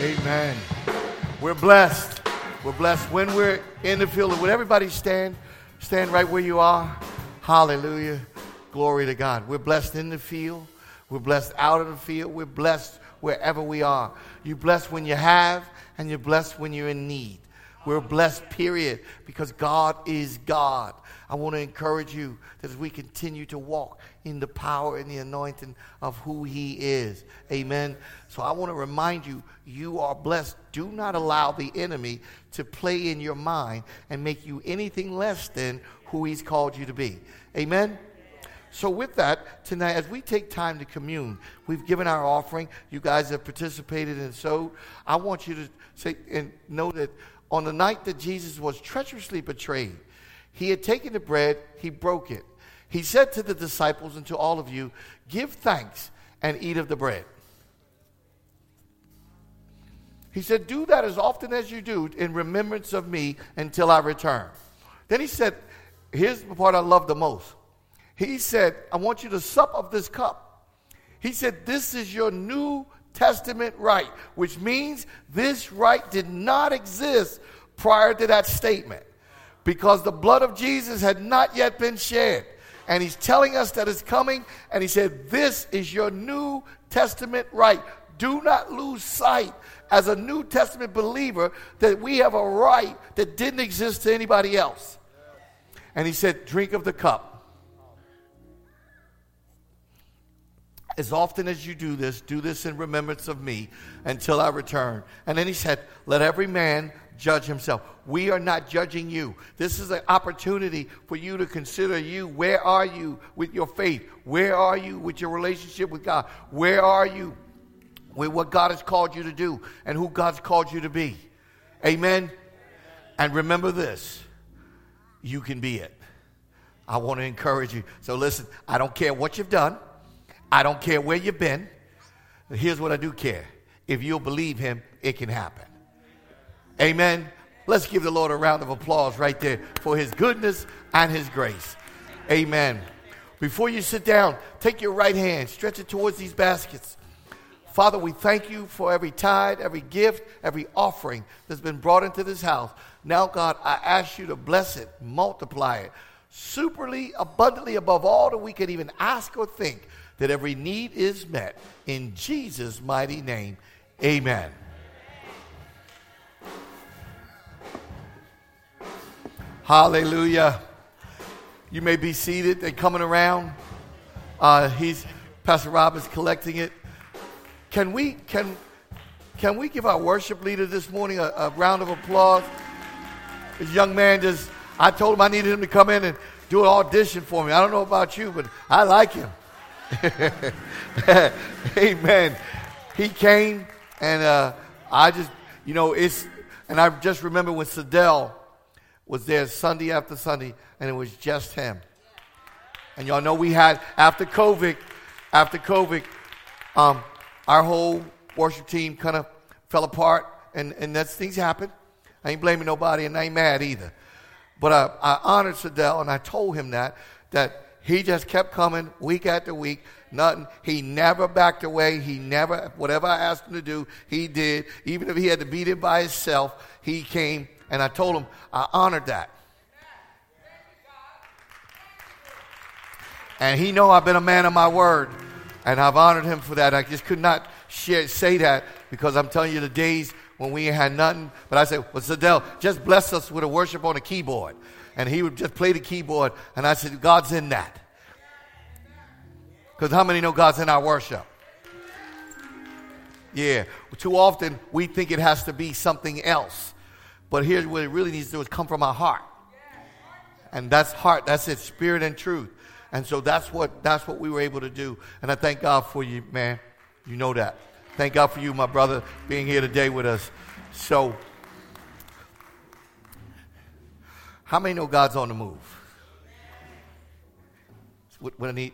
[SPEAKER 1] Amen. We're blessed. We're blessed when we're in the field. Would everybody stand? Stand right where you are. Hallelujah. Glory to God. We're blessed in the field. We're blessed out of the field. We're blessed wherever we are. You're blessed when you have, and you're blessed when you're in need. We're blessed, period, because God is God. I want to encourage you that as we continue to walk in the power and the anointing of who He is. Amen. So I want to remind you, you are blessed. Do not allow the enemy to play in your mind and make you anything less than who He's called you to be. Amen. So, with that, tonight, as we take time to commune, we've given our offering. You guys have participated and so I want you to say and know that on the night that Jesus was treacherously betrayed, he had taken the bread, he broke it. He said to the disciples and to all of you, Give thanks and eat of the bread. He said, Do that as often as you do in remembrance of me until I return. Then he said, Here's the part I love the most. He said, I want you to sup of this cup. He said, This is your New Testament right, which means this right did not exist prior to that statement because the blood of Jesus had not yet been shed. And he's telling us that it's coming. And he said, This is your New Testament right. Do not lose sight as a New Testament believer that we have a right that didn't exist to anybody else. And he said, Drink of the cup. As often as you do this, do this in remembrance of me until I return. And then he said, Let every man judge himself. We are not judging you. This is an opportunity for you to consider you. Where are you with your faith? Where are you with your relationship with God? Where are you with what God has called you to do and who God's called you to be? Amen. And remember this you can be it. I want to encourage you. So listen, I don't care what you've done. I don't care where you've been. Here's what I do care. If you'll believe him, it can happen. Amen. Let's give the Lord a round of applause right there for his goodness and his grace. Amen. Before you sit down, take your right hand, stretch it towards these baskets. Father, we thank you for every tithe, every gift, every offering that's been brought into this house. Now, God, I ask you to bless it, multiply it, superly, abundantly above all that we could even ask or think, that every need is met. In Jesus' mighty name, amen. Hallelujah. You may be seated. They're coming around. Uh, he's Pastor Rob is collecting it. Can we can can we give our worship leader this morning a, a round of applause? This young man just I told him I needed him to come in and do an audition for me. I don't know about you, but I like him. Amen. He came and uh, I just you know it's and I just remember when Sadell was there Sunday after Sunday, and it was just him. And y'all know we had, after COVID, after COVID, um, our whole worship team kind of fell apart, and, and that's things happen. I ain't blaming nobody, and I ain't mad either. But I, I honored Sadell, and I told him that, that he just kept coming week after week, nothing. He never backed away. He never, whatever I asked him to do, he did. Even if he had to beat it by himself, he came and I told him I honored that. And he know I've been a man of my word. And I've honored him for that. I just could not share, say that because I'm telling you the days when we had nothing. But I said, well, Sadell, just bless us with a worship on a keyboard. And he would just play the keyboard. And I said, God's in that. Because how many know God's in our worship? Yeah. Too often we think it has to be something else. But here's what it really needs to do is come from our heart. And that's heart, that's it, spirit and truth. And so that's what that's what we were able to do. And I thank God for you, man. You know that. Thank God for you, my brother, being here today with us. So how many know God's on the move? What, what need